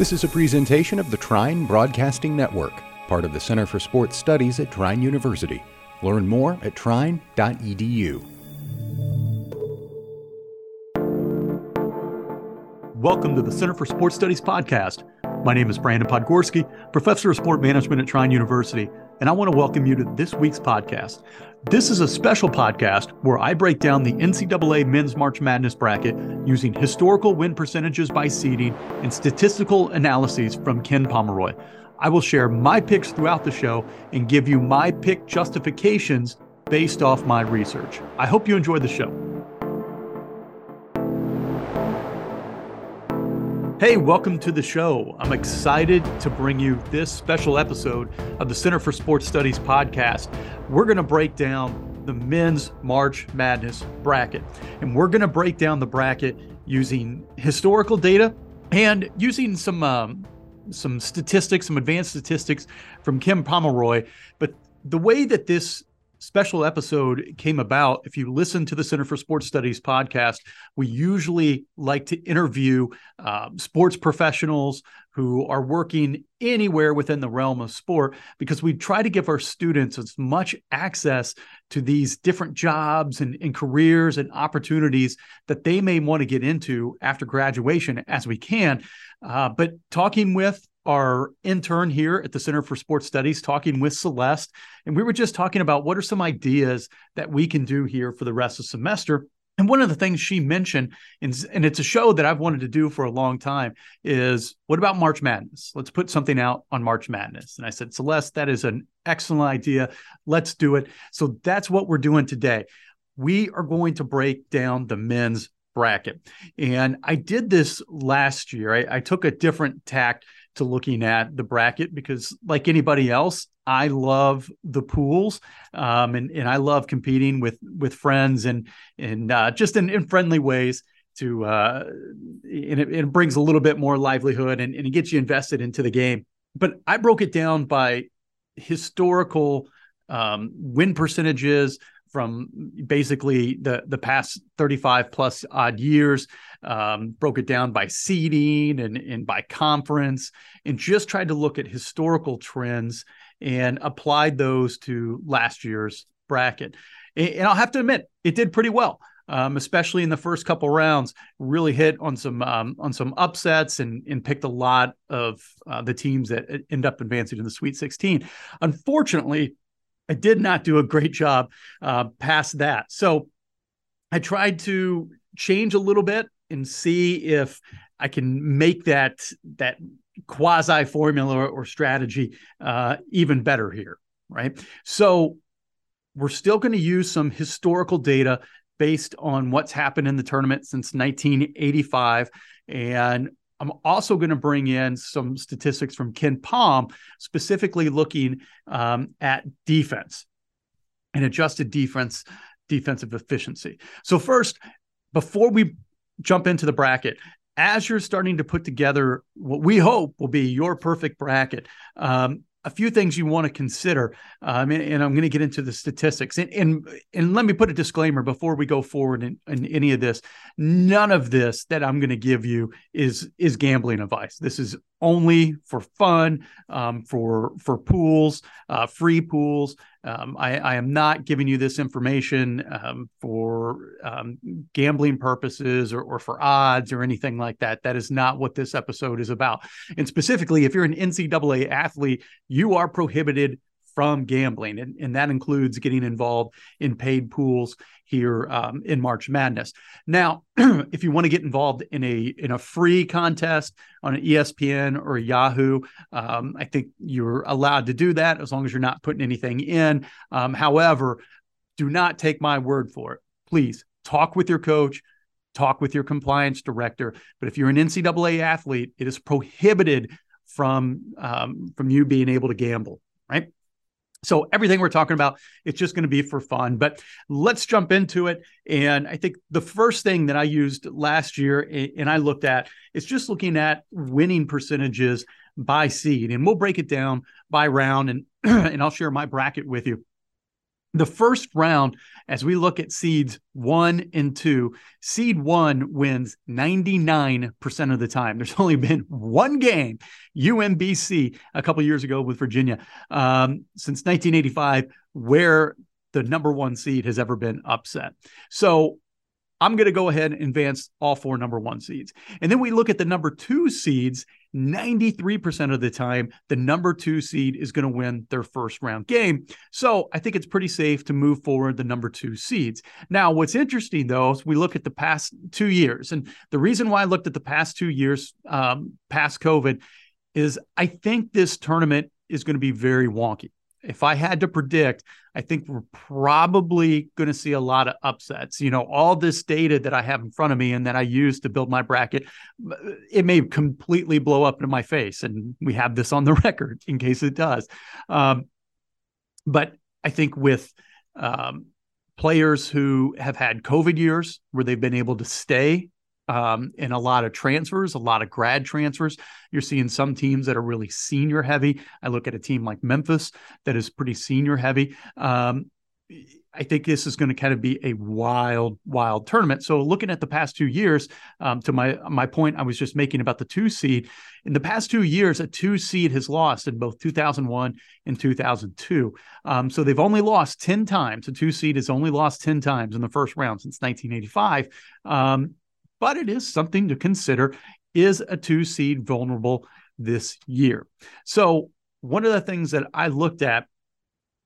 This is a presentation of the Trine Broadcasting Network, part of the Center for Sports Studies at Trine University. Learn more at trine.edu. Welcome to the Center for Sports Studies podcast. My name is Brandon Podgorski, professor of sport management at Trine University, and I want to welcome you to this week's podcast. This is a special podcast where I break down the NCAA Men's March Madness bracket using historical win percentages by seeding and statistical analyses from Ken Pomeroy. I will share my picks throughout the show and give you my pick justifications based off my research. I hope you enjoy the show. Hey, welcome to the show. I'm excited to bring you this special episode of the Center for Sports Studies podcast. We're going to break down the men's March Madness bracket, and we're going to break down the bracket using historical data and using some um, some statistics, some advanced statistics from Ken Pomeroy. But the way that this special episode came about. If you listen to the Center for Sports Studies podcast, we usually like to interview uh, sports professionals who are working anywhere within the realm of sport because we try to give our students as much access to these different jobs and, and careers and opportunities that they may want to get into after graduation as we can. Uh, but talking with our intern here at the Center for Sports Studies talking with Celeste, and we were just talking about what are some ideas that we can do here for the rest of the semester. And one of the things she mentioned, and, it's a show that I've wanted to do for a long time, is what about March Madness? Let's put something out on March Madness. And I said, Celeste, that is an excellent idea. Let's do it. So that's what we're doing today. We are going to break down the men's bracket. And I did this last year. I, I took a different tact to looking at the bracket because, like anybody else, I love the pools, um, and and I love competing with with friends and and uh, just in, in friendly ways. To uh, and it, it brings a little bit more livelihood and, and it gets you invested into the game. But I broke it down by historical um, win percentages from basically the the past 35 plus odd years um, broke it down by seeding and, and by conference and just tried to look at historical trends and applied those to last year's bracket and, i'll have to admit it did pretty well um, especially in the first couple rounds, really hit on some um, on some upsets and and picked a lot of uh, the teams that end up advancing to the Sweet 16. Unfortunately, I did not do a great job uh, past that. So I tried to change a little bit and see if I can make that that quasi formula or strategy uh, even better here, right? So we're still going to use some historical data based on what's happened in the tournament since 1985 and I'm also going to bring in some statistics from KenPom, specifically looking um, at defense and adjusted defense defensive efficiency. So first, before we jump into the bracket, as you're starting to put together what we hope will be your perfect bracket, um, a few things you want to consider, um, and, and, I'm going to get into the statistics. And, and, and let me put a disclaimer before we go forward in, in any of this. None of this that I'm going to give you is is gambling advice. This is only for fun, um, for for pools, uh, free pools. Um, I, I, am not giving you this information um, for um, gambling purposes or, or, for odds or anything like that. That is not what this episode is about. And specifically, if you're an NCAA athlete, you are prohibited from gambling, and, and that includes getting involved in paid pools here um, in March Madness. Now, if you want to get involved in a in a free contest on an ESPN or Yahoo, um, I think you're allowed to do that as long as you're not putting anything in. Um, however, do not take my word for it. Please talk with your coach. Talk with your compliance director. But if you're an NCAA athlete, it is prohibited from um, from you being able to gamble. Right. So everything we're talking about, it's just going to be for fun. But let's jump into it. And I think the first thing that I used last year and I looked at is just looking at winning percentages by seed. And we'll break it down by round and and I'll share my bracket with you. The first round, as we look at seeds one and two, seed one wins 99% of the time. There's only been one game, UMBC, a couple years ago with Virginia, um, since 1985, where the number one seed has ever been upset. So I'm going to go ahead and advance all four number one seeds. And then we look at the number two seeds. 93% of the time, the number two seed is going to win their first round game. So I think it's pretty safe to move forward the number two seeds. Now, what's interesting though is we look at the past two years. And the reason why I looked at the past two years, um, past COVID, is I think this tournament is going to be very wonky if I had to predict, I think we're probably going to see a lot of upsets. You know, all this data that I have in front of me and that I use to build my bracket, it may completely blow up in my face. And we have this on the record in case it does. Um, but I think with um, players who have had COVID years where they've been able to stay um, and a lot of transfers, a lot of grad transfers. You're seeing some teams that are really senior heavy. I look at a team like Memphis that is pretty senior heavy. Um, I think this is going to kind of be a wild, wild tournament. So, looking at the past two years, um, to my my point, I was just making about the two seed. In the past two years, a two seed has lost in both 2001 and 2002. Um, so they've only lost 10 times. A two seed has only lost 10 times in the first round since 1985. Um, but it is something to consider. Is a two seed vulnerable this year? So, one of the things that I looked at,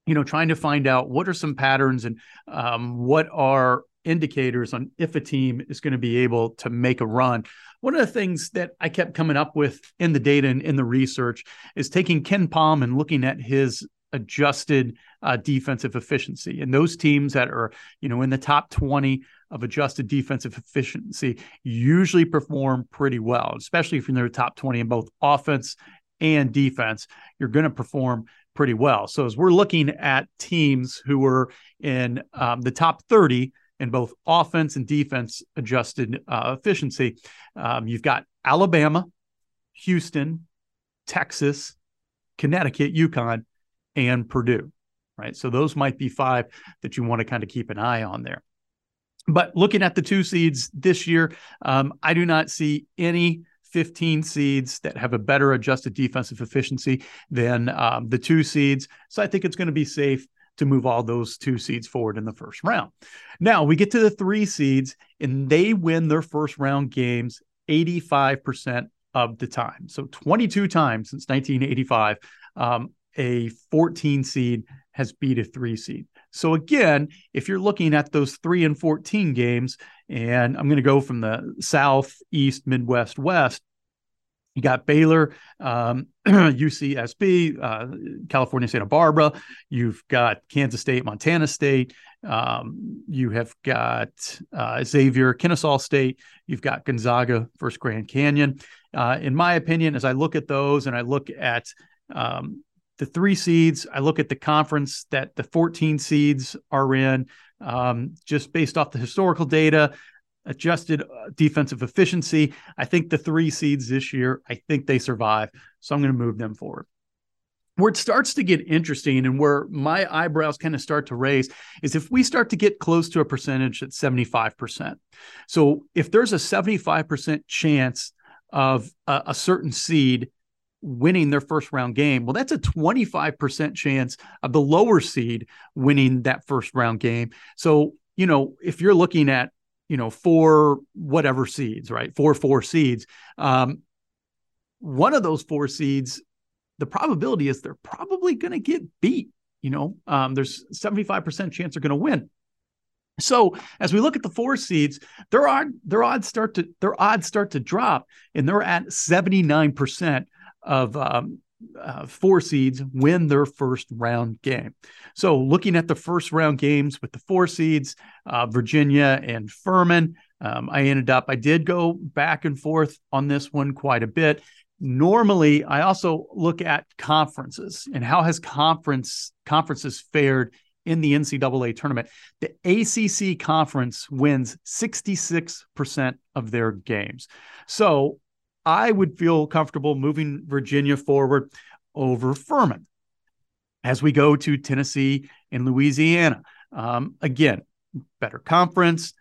you know, trying to find out what are some patterns and um, what are indicators on if a team is going to be able to make a run. One of the things that I kept coming up with in the data and in the research is taking KenPom and looking at his adjusted uh, defensive efficiency. And those teams that are, you know, in the top 20 of adjusted defensive efficiency usually perform pretty well, especially if you're in the top 20 in both offense and defense, you're going to perform pretty well. So as we're looking at teams who are in um, the top 30 in both offense and defense adjusted uh, efficiency, um, you've got Alabama, Houston, Texas, Connecticut, UConn, and Purdue, right? So those might be five that you want to kind of keep an eye on there. But looking at the two seeds this year, um, I do not see any 15 seeds that have a better adjusted defensive efficiency than um, the two seeds. So I think it's going to be safe to move all those two seeds forward in the first round. Now we get to the three seeds, and they win their first round games 85% of the time. So 22 times since 1985, um, a 14 seed has beat a three seed. So again, if you're looking at those three and 14 games, and I'm going to go from the South, East, Midwest, West, you got Baylor, um, UCSB, uh, California, Santa Barbara. You've got Kansas State, Montana State. Um, you have got uh, Xavier, Kennesaw State. You've got Gonzaga, First Grand Canyon. Uh, in my opinion, as I look at those and I look at um, the three seeds. I look at the conference that the 14 seeds are in, um, just based off the historical data, adjusted uh, defensive efficiency. I think the three seeds this year, I think they survive. So I'm going to move them forward. Where it starts to get interesting and where my eyebrows kind of start to raise is if we start to get close to a percentage at 75%. So if there's a 75% chance of a, a certain seed winning their first round game. Well, that's a 25% chance of the lower seed winning that first round game. So, you know, if you're looking at, you know, four whatever seeds, right? Four, four seeds. Um, one of those four seeds, the probability is they're probably going to get beat. You know, um, there's 75% chance they're going to win. So as we look at the four seeds, their odd their odds start to their odds start to drop, and they're at 79% of um, uh, four seeds win their first round game. So, looking at the first round games with the four seeds, uh, Virginia and Furman, um, I ended up, I did go back and forth on this one quite a bit. Normally, I also look at conferences and how has conference conferences fared in the NCAA tournament. The ACC conference wins 66% of their games. So I would feel comfortable moving Virginia forward over Furman. As we go to Tennessee and Louisiana, um, again, better conference.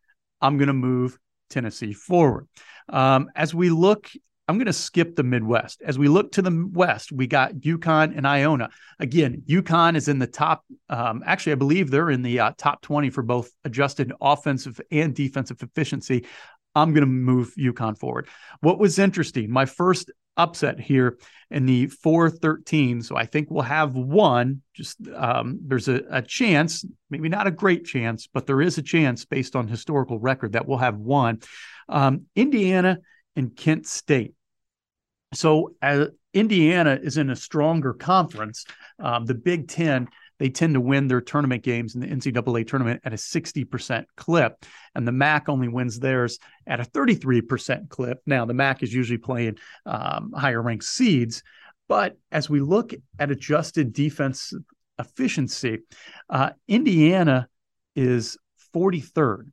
I'm going to move Tennessee forward. Um, as we look, I'm going to skip the Midwest. As we look to the West, we got UConn and Iona. Again, UConn is in the top. Um, actually, I believe they're in the uh, top 20 for both adjusted offensive and defensive efficiency. I'm going to move UConn forward. What was interesting, my first upset here in the 413. So I think we'll have one. Just um, there's a, a, chance, maybe not a great chance, but there is a chance based on historical record that we'll have one. Um, Indiana and Kent State. So uh, Indiana is in a stronger conference. Um, the Big Ten they tend to win their tournament games in the NCAA tournament at a 60% clip. And the MAC only wins theirs at a 33% clip. Now, the MAC is usually playing um, higher ranked seeds. But as we look at adjusted defense efficiency, uh, Indiana is 43rd,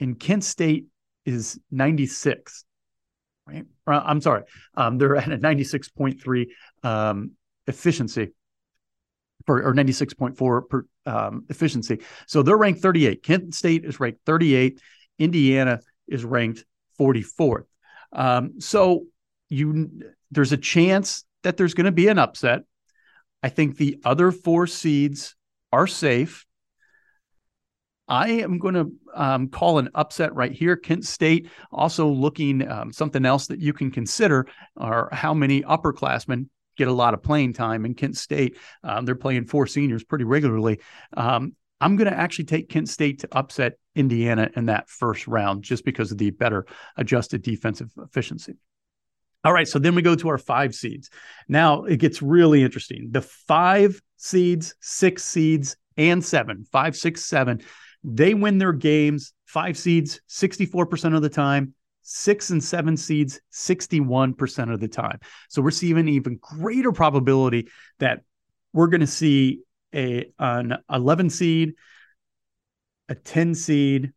and Kent State is 96th. Right? Uh, I'm sorry, um, they're at a 96.3 um, efficiency for or 96.4 per um, efficiency. So they're ranked 38. Kent State is ranked 38. Indiana is ranked 44th. Um, so you there's a chance that there's going to be an upset. I think the other four seeds are safe. I am going to um, call an upset right here. Kent State also looking um, something else that you can consider are how many upperclassmen get a lot of playing time. In Kent State, um, they're playing four seniors pretty regularly. Um, I'm going to actually take Kent State to upset Indiana in that first round just because of the better adjusted defensive efficiency. All right, so then we go to our five seeds. Now it gets really interesting. The five seeds, six seeds, and seven, five, six, seven, they win their games, five seeds 64% of the time, six and seven seeds 61% of the time. So we're seeing an even greater probability that we're going to see a an 11 seed, a 10 seed,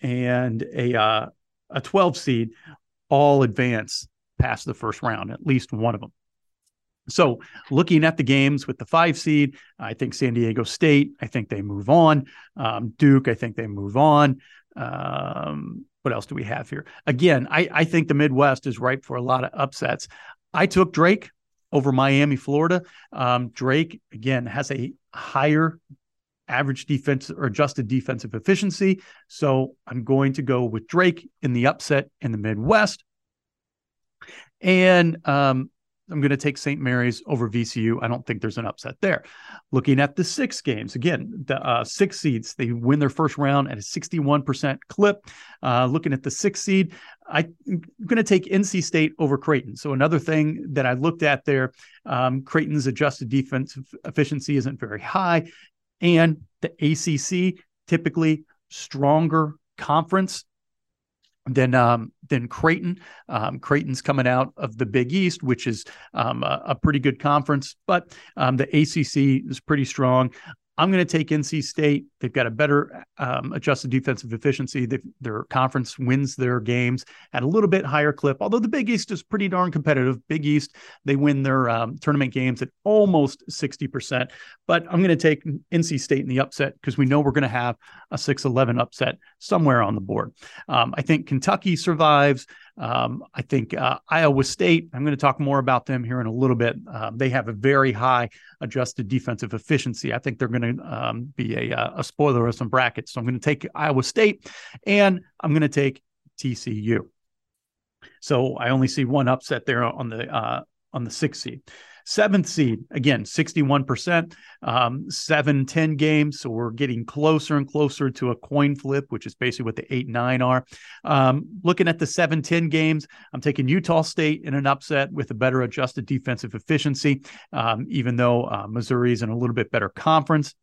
and a uh, a 12 seed all advance past the first round, at least one of them. So, looking at the games with the five seed, I think San Diego State, I think they move on. Um, Duke, I think they move on. Um, what else do we have here? Again, I, I think the Midwest is ripe for a lot of upsets. I took Drake over Miami, Florida. Um, Drake, again, has a higher average defense or adjusted defensive efficiency. So I'm going to go with Drake in the upset in the Midwest. And um, I'm going to take St. Mary's over VCU. I don't think there's an upset there. Looking at the six games, again, the uh, six seeds, they win their first round at a 61% clip. Uh, looking at the six seed, I'm going to take NC State over Creighton. So, another thing that I looked at there, um, Creighton's adjusted defensive efficiency isn't very high. And the ACC, typically stronger conference than um, than Creighton. Um, Creighton's coming out of the Big East, which is um, a, a, pretty good conference, but um, the ACC is pretty strong. I'm going to take NC State. They've got a better um, adjusted defensive efficiency. They've, their conference wins their games at a little bit higher clip, although the Big East is pretty darn competitive. Big East, they win their um, tournament games at almost 60%. But I'm going to take NC State in the upset because we know we're going to have a 6 11 upset somewhere on the board. Um, I think Kentucky survives. Um, I think uh, Iowa State, I'm going to talk more about them here in a little bit. Uh, they have a very high adjusted defensive efficiency. I think they're going to um, be a, uh, a spoiler of some brackets. So I'm going to take Iowa State and I'm going to take TCU. So I only see one upset there on the uh, on the sixth seed. Seventh seed, again, 61%, um, 7 10 games. So we're getting closer and closer to a coin flip, which is basically what the 8 9 are. Um, looking at the 7 10 games, I'm taking Utah State in an upset with a better adjusted defensive efficiency, um, even though uh, Missouri is in a little bit better conference.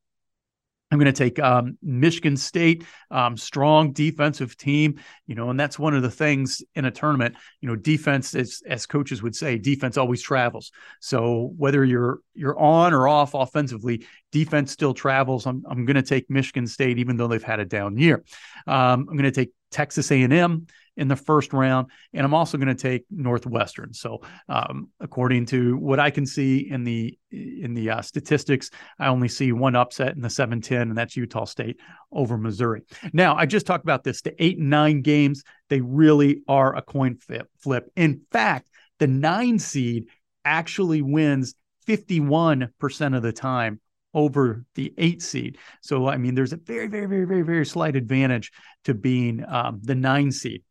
I'm going to take um, Michigan State, um, strong defensive team, you know, and that's one of the things in a tournament. You know, defense, as as coaches would say, defense always travels. So whether you're you're on or off offensively, defense still travels. I'm, I'm going to take Michigan State, even though they've had a down year. Um, I'm going to take Texas A&M in the first round, and I'm also going to take Northwestern. So, um, according to what I can see in the in the uh, statistics, I only see one upset in the 7-10, and that's Utah State over Missouri. Now, I just talked about this: the eight and nine games, they really are a coin flip. Flip. In fact, the nine seed actually wins 51% of the time over the eight seed. So, I mean, there's a very, very, very, very, very slight advantage to being um, the nine seed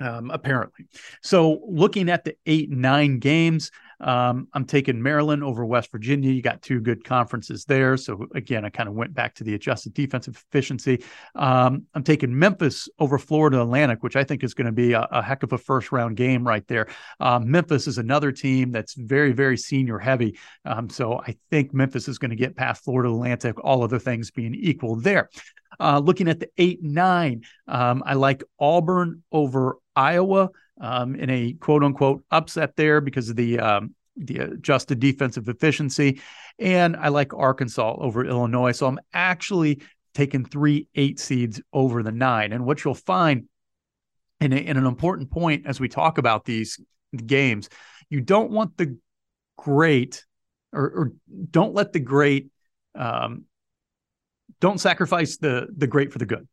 um, apparently. So looking at the eight nine games, um, I'm taking Maryland over West Virginia. You got two good conferences there. So again, I kind of went back to the adjusted defensive efficiency. Um, I'm taking Memphis over Florida Atlantic, which I think is going to be a, a, heck of a first round game right there. Um, Memphis is another team that's very, very senior heavy. Um, so I think Memphis is going to get past Florida Atlantic, all other things being equal there. Uh, looking at the eight nine, um, I like Auburn over Iowa um, in a quote unquote upset there because of the um, the adjusted defensive efficiency, and I like Arkansas over Illinois. So I'm actually taking three eight seeds over the nine. And what you'll find in, a, in an important point as we talk about these games, you don't want the great or, or don't let the great um, don't sacrifice the the great for the good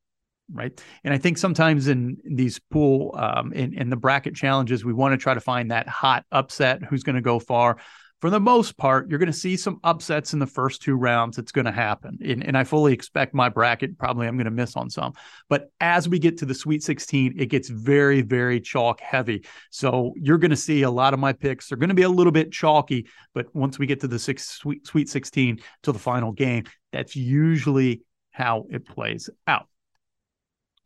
right? And i think sometimes in, these pool um, in, in the bracket challenges we want to try to find that hot upset who's going to go far for the most part you're going to see some upsets in the first two rounds it's going to happen. And, and i fully expect my bracket probably i'm going to miss on some. But as we get to the sweet 16 it gets very very chalk heavy. So you're going to see a lot of my picks They're going to be a little bit chalky but once we get to the six sweet, sweet 16 to the final game that's usually how it plays out.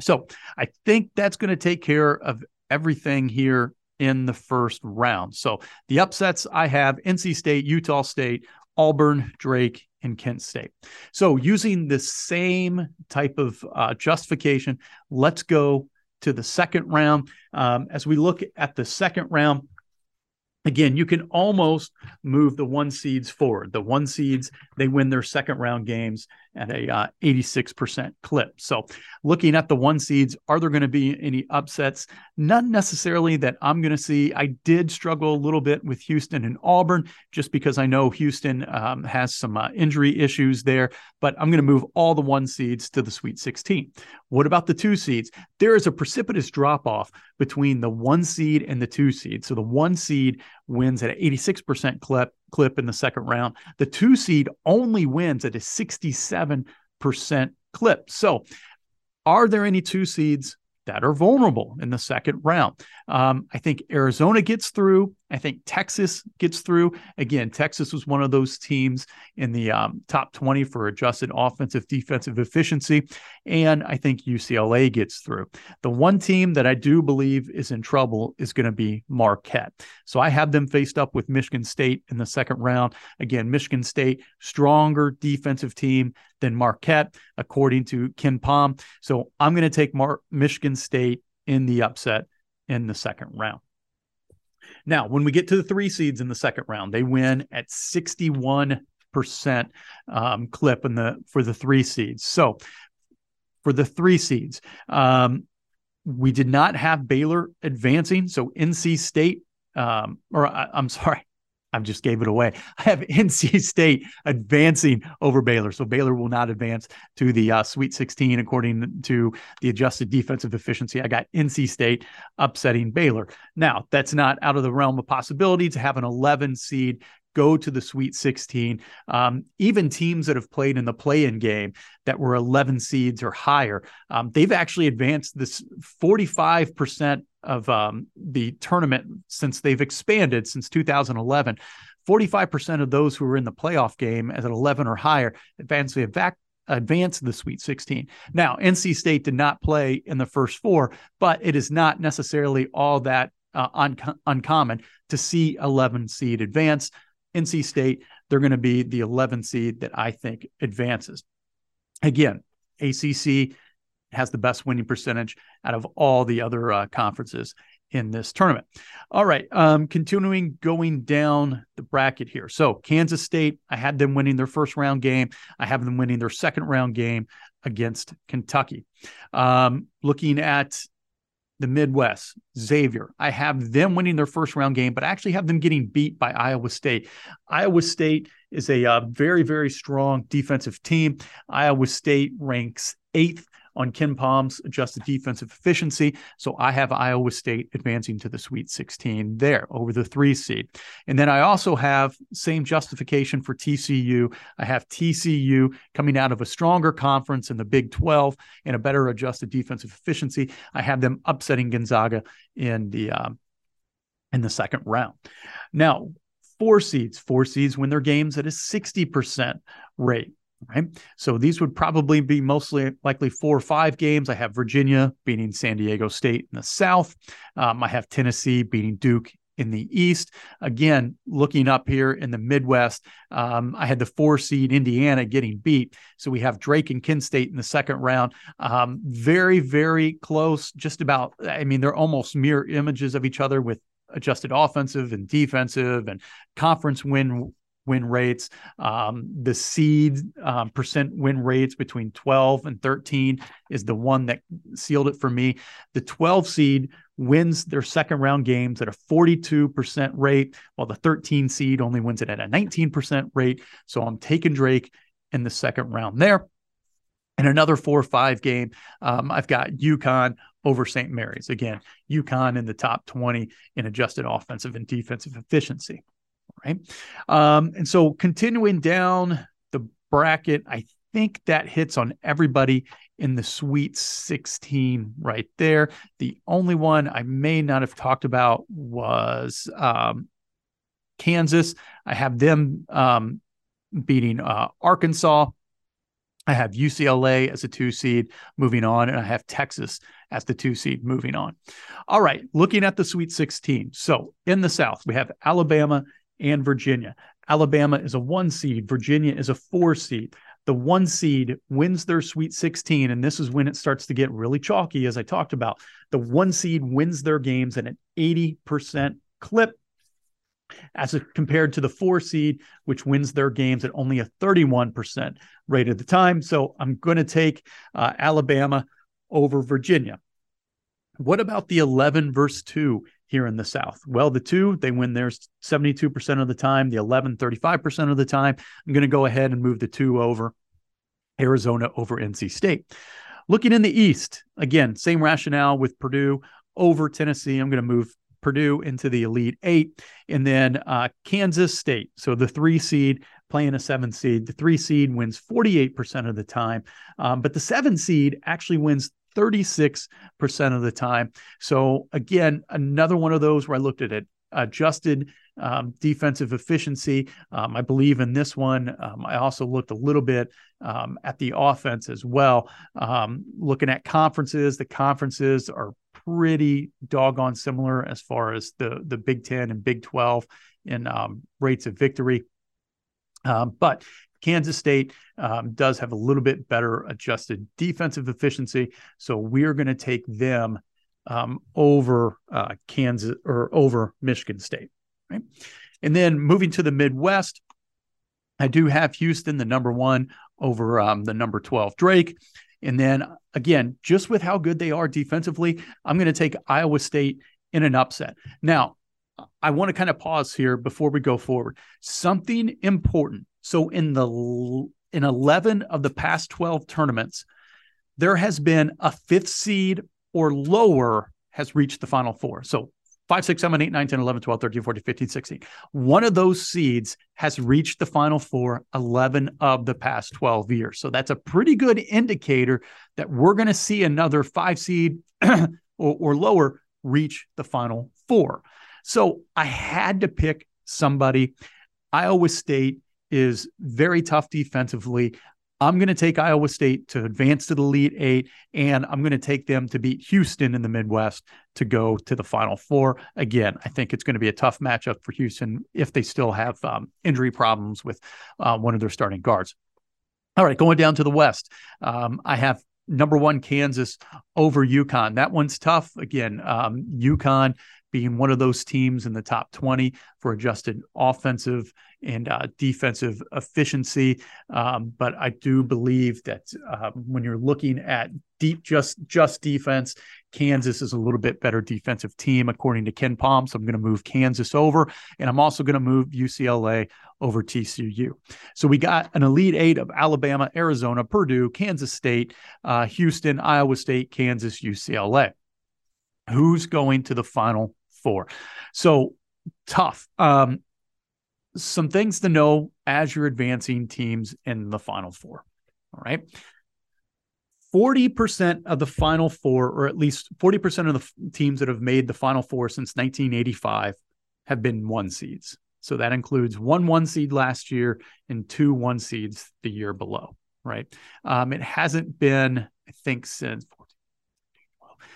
So I think that's going to take care of everything here in the first round. So the upsets I have NC State, Utah State, Auburn, Drake, and Kent State. So using the same type of uh, justification, let's go to the second round. Um, as we look at the second round, again, you can almost move the one seeds forward. The one seeds, they win their second round games at a uh, 86% clip. So, looking at the one seeds, are there going to be any upsets? None necessarily that I'm going to see. I did struggle a little bit with Houston and Auburn just because I know Houston um, has some uh, injury issues there, but I'm going to move all the one seeds to the Sweet 16. What about the two seeds? There is a precipitous drop off between the one seed and the two seed. So, the one seed wins at an 86% clip clip in the second round. The two seed only wins at a 67% clip. So, are there any two seeds that are vulnerable in the second round. Um, I think Arizona gets through. I think Texas gets through. Again, Texas was one of those teams in the um, top 20 for adjusted offensive defensive efficiency. And I think UCLA gets through. The one team that I do believe is in trouble is going to be Marquette. So I have them faced up with Michigan State in the second round. Again, Michigan State, stronger defensive team than Marquette, according to KenPom. So I'm going to take Mar- Michigan State in the upset in the second round. Now, when we get to the three seeds in the second round, they win at 61% um, clip in the for the three seeds. So for the three seeds, um, we did not have Baylor advancing. So NC State, um, or I, I'm sorry, I just gave it away. I have NC State advancing over Baylor. So Baylor will not advance to the uh, Sweet 16 according to the adjusted defensive efficiency. I got NC State upsetting Baylor. Now, that's not out of the realm of possibility to have an 11 seed go to the Sweet 16. Um, even teams that have played in the play in game that were 11 seeds or higher, um, they've actually advanced this 45% of um, the tournament since they've expanded since 2011. 45% of those who were in the playoff game as an 11 or higher advanced the back advance the Sweet 16. Now, NC State did not play in the first four, but it is not necessarily all that uh, un- uncommon to see 11 seed advance. NC State, they're going to be the 11 seed that I think advances. Again, ACC has the best winning percentage out of all the other uh, conferences. in this tournament. All right, um, continuing going down the bracket here. So Kansas State, I had them winning their first round game. I have them winning their second round game against Kentucky. Um, looking at the Midwest, Xavier. I have them winning their first round game, but I actually have them getting beat by Iowa State. Iowa State is a uh, very, very strong defensive team. Iowa State ranks eighth on KenPom's adjusted defensive efficiency. So I have Iowa State advancing to the Sweet 16 there over the three seed. And then I also have same justification for TCU. I have TCU coming out of a stronger conference in the Big 12 and a better adjusted defensive efficiency. I have them upsetting Gonzaga in the uh, in the second round. Now, four seeds, four seeds win their games at a 60% rate right? So these would probably be mostly likely four or five games. I have Virginia beating San Diego State in the South. Um, I have Tennessee beating Duke in the East. Again, looking up here in the Midwest, um, I had the four seed Indiana getting beat. So we have Drake and Kent State in the second round. Um, very, very close, just about, I mean, they're almost mirror images of each other with adjusted offensive and defensive and conference win win rates. Um, the seed um, percent win rates between 12 and 13 is the one that sealed it for me. The 12 seed wins their second round games at a 42% rate, while the 13 seed only wins it at a 19% rate. So I'm taking Drake in the second round there. And another four or five game, um, I've got UConn over St. Mary's. Again, UConn in the top 20 in adjusted offensive and defensive efficiency right? Um, and so continuing down the bracket, I think that hits on everybody in the Sweet 16 right there. The only one I may not have talked about was um, Kansas. I have them um, beating uh, Arkansas. I have UCLA as a two seed moving on, and I have Texas as the two seed moving on. All right, looking at the Sweet 16. So in the South, we have Alabama and Virginia. Alabama is a one seed, Virginia is a four seed. The one seed wins their Sweet 16, and this is when it starts to get really chalky, as I talked about. The one seed wins their games at an 80% clip, as compared to the four seed, which wins their games at only a 31% rate at the time. So I'm going to take uh, Alabama over Virginia. What about the 11 verse 2 here in the South? Well, the two, they win theirs 72% of the time, the 11, 35% of the time. I'm going to go ahead and move the two over Arizona over NC State. Looking in the East, again, same rationale with Purdue over Tennessee. I'm going to move Purdue into the Elite Eight. And then uh, Kansas State. So the three seed playing a seven seed. The three seed wins 48% of the time, um, but the seven seed actually wins 36% of the time. So, again, another one of those where I looked at it adjusted um, defensive efficiency. Um, I believe in this one. Um, I also looked a little bit um, at the offense as well. Um, looking at conferences, the conferences are pretty doggone similar as far as the the Big Ten and Big Twelve in um, rates of victory. but Kansas State um, does have a little bit better adjusted defensive efficiency, so we're going to take them um, over uh, Kansas or over Michigan State. Right, and then moving to the Midwest, I do have Houston, the number one, over um, the number twelve Drake, and then again, just with how good they are defensively, I'm going to take Iowa State in an upset. Now, I want to kind of pause here before we go forward. Something important so in the in 11 of the past 12 tournaments, there has been a fifth seed or lower has reached the final four. So 5, 6, 7, 8, 9, 10, 11, 12, 13, 14, 15, 16. One of those seeds has reached the final four 11 of the past 12 years. So that's a pretty good indicator that we're going to see another five seed or, or lower reach the final four. So I had to pick somebody. Iowa State is very tough defensively. I'm going to take Iowa State to advance to the Elite Eight, and I'm going to take them to beat Houston in the Midwest to go to the Final Four. Again, I think it's going to be a tough matchup for Houston if they still have um, injury problems with uh, one of their starting guards. All right, going down to the West, um, I have number one Kansas over UConn. That one's tough. Again, um, UConn being one of those teams in the top 20 for adjusted offensive and uh, defensive efficiency. Um, but I do believe that uh, when you're looking at deep just just defense, Kansas is a little bit better defensive team according to KenPom. So I'm going to move Kansas over, and I'm also going to move UCLA over TCU. So we got an elite eight of Alabama, Arizona, Purdue, Kansas State, uh, Houston, Iowa State, Kansas, UCLA. Who's going to the final four? So tough. Um, some things to know as you're advancing teams in the final four. All right. 40% of the final four, or at least 40% of the teams that have made the final four since 1985, have been one seeds. So that includes one one seed last year and two one seeds the year below, right? Um, it hasn't been, I think, since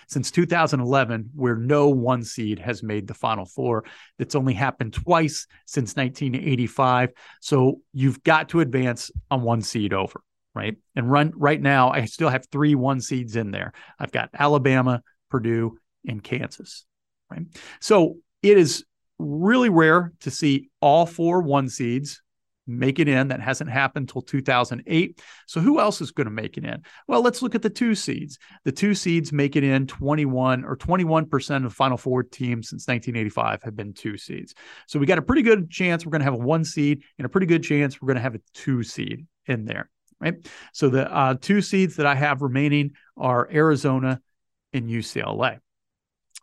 since 2011, where no one seed has made the final four. That's only happened twice since 1985. So you've got to advance on one seed over, right? And run right now, I still have three one seeds in there. I've got Alabama, Purdue, and Kansas, right? So it is really rare to see all four one seeds make it in. That hasn't happened until 2008. So who else is going to make it in? Well, let's look at the two seeds. The two seeds make it in 21 or 21% of Final Four teams since 1985 have been two seeds. So we got a pretty good chance we're going to have a one seed and a pretty good chance we're going to have a two seed in there. Right. So the uh, two seeds that I have remaining are Arizona and UCLA.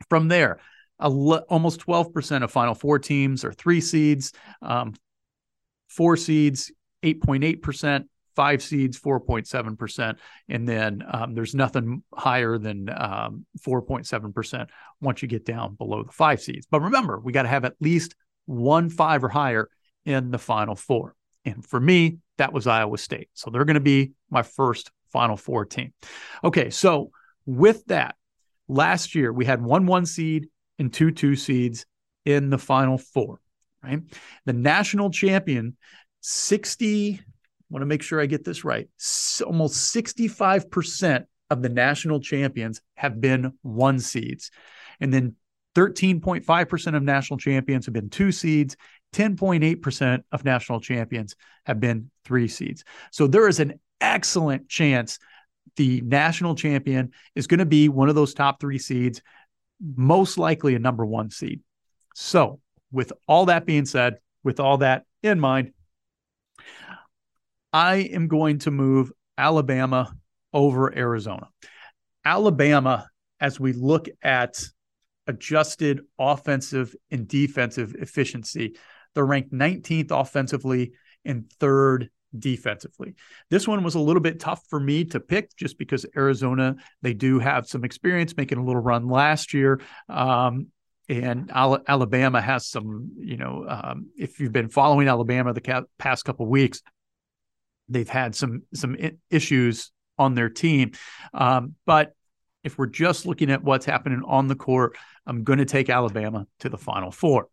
From there, almost 12% of Final Four teams are three seeds. Um, four seeds, 8.8%, five seeds, 4.7%. And then um, there's nothing higher than um, 4.7% once you get down below the five seeds. But remember, we got to have at least one five or higher in the final four. And for me, that was Iowa State. So they're going to be my first final four team. Okay. So with that, last year we had one one seed and two two seeds in the final four right? The national champion, 60, I want to make sure I get this right, almost 65% of the national champions have been one seeds. And then 13.5% of national champions have been two seeds. 10.8% of national champions have been three seeds. So there is an excellent chance the national champion is going to be one of those top three seeds, most likely a number one seed. So with all that being said, with all that in mind, I am going to move Alabama over Arizona. Alabama, as we look at adjusted offensive and defensive efficiency, they're ranked 19th offensively and third defensively. This one was a little bit tough for me to pick just because Arizona, they do have some experience making a little run last year. Um, and Alabama has some, you know, um, if you've been following Alabama the past couple weeks, they've had some some issues on their team. Um, but if we're just looking at what's happening on the court, I'm going to take Alabama to the Final Four.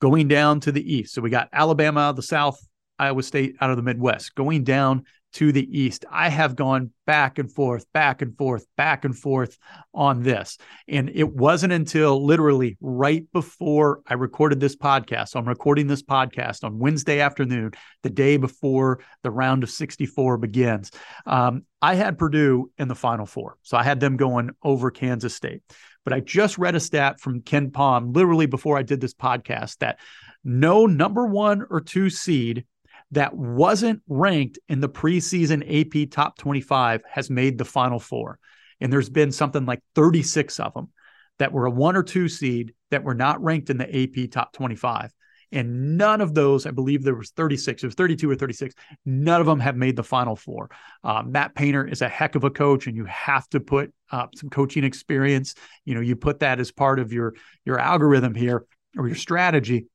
Going down to the East, so we got Alabama out of the South, Iowa State out of the Midwest. Going down to the east. I have gone back and forth, back and forth, back and forth on this. And it wasn't until literally right before I recorded this podcast. So I'm recording this podcast on Wednesday afternoon, the day before the round of 64 begins. Um, I had Purdue in the final four. So I had them going over Kansas State. But I just read a stat from KenPom literally before I did this podcast that no number one or two seed that wasn't ranked in the preseason AP top 25 has made the final four. And there's been something like 36 of them that were a one or two seed that were not ranked in the AP top 25. And none of those, I believe there was 36, it was 32 or 36. None of them have made the final four. Uh, Matt Painter is a heck of a coach, and you have to put uh, some coaching experience. You know, you put that as part of your your algorithm here or your strategy.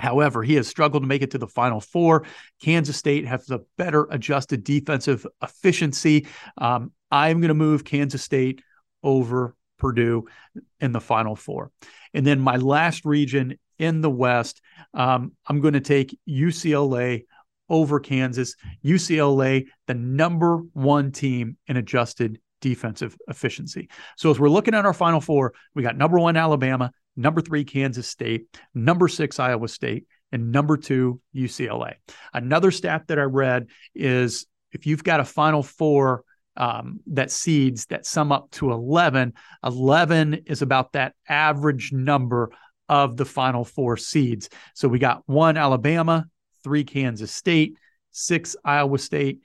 However, he has struggled to make it to the final four. Kansas State has a better adjusted defensive efficiency. Um, I'm going to move Kansas State over Purdue in the final four. And then my last region in the West, um, I'm going to take UCLA over Kansas. UCLA, the number one team in adjusted defensive efficiency. So as we're looking at our final four, we got number one Alabama, number three Kansas State, number six Iowa State, and number two UCLA. Another stat that I read is if you've got a final four um, that seeds that sum up to 11, 11 is about that average number of the final four seeds. So we got one Alabama, three Kansas State, six Iowa State,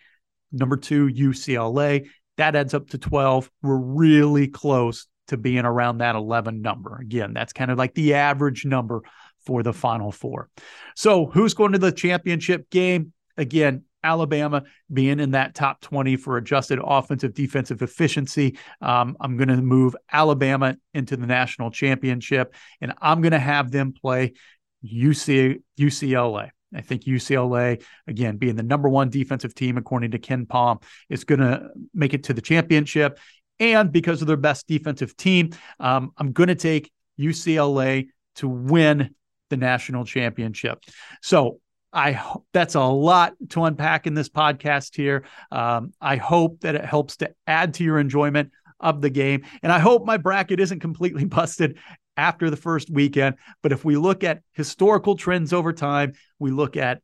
number two UCLA. That adds up to 12. We're really close to being around that 11 number. Again, that's kind of like the average number for the final four. So, who's going to the championship game? Again, Alabama being in that top 20 for adjusted offensive defensive efficiency. Um, I'm going to move Alabama into the national championship, and I'm going to have them play UC, UCLA. I think UCLA, again, being the number one defensive team, according to KenPom, is going to make it to the championship. And because of their best defensive team, um, I'm going to take UCLA to win the national championship. So I that's a lot to unpack in this podcast here. Um, I hope that it helps to add to your enjoyment of the game, and I hope my bracket isn't completely busted after the first weekend. But if we look at historical trends over time, we look at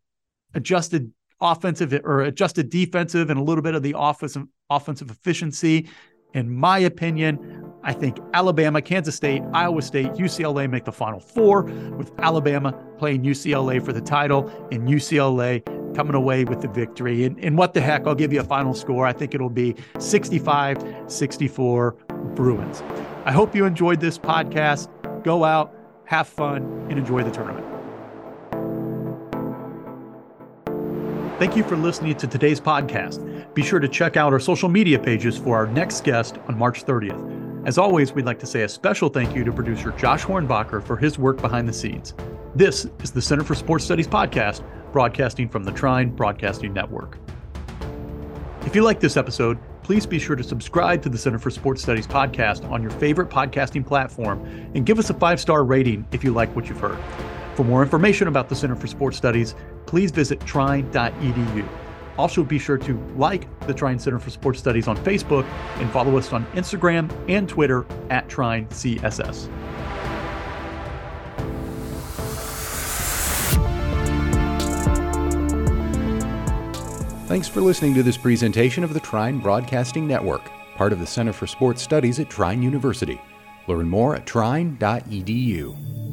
adjusted offensive or adjusted defensive and a little bit of the offensive offensive efficiency. In my opinion, I think Alabama, Kansas State, Iowa State, UCLA make the final four, with Alabama playing UCLA for the title and UCLA coming away with the victory. And, and what the heck, I'll give you a final score. I think it'll be 65 64 Bruins. I hope you enjoyed this podcast. Go out, have fun, and enjoy the tournament. Thank you for listening to today's podcast. Be sure to check out our social media pages for our next guest on March 30th. As always, we'd like to say a special thank you to producer Josh Hornbacher for his work behind the scenes. This is the Center for Sports Studies podcast, broadcasting from the Trine Broadcasting Network. If you like this episode, please be sure to subscribe to the Center for Sports Studies podcast on your favorite podcasting platform and give us a five star rating if you like what you've heard. For more information about the Center for Sports Studies, please visit trine.edu. Also, be sure to like the Trine Center for Sports Studies on Facebook and follow us on Instagram and Twitter at TrineCSS. Thanks for listening to this presentation of the Trine Broadcasting Network, part of the Center for Sports Studies at Trine University. Learn more at trine.edu.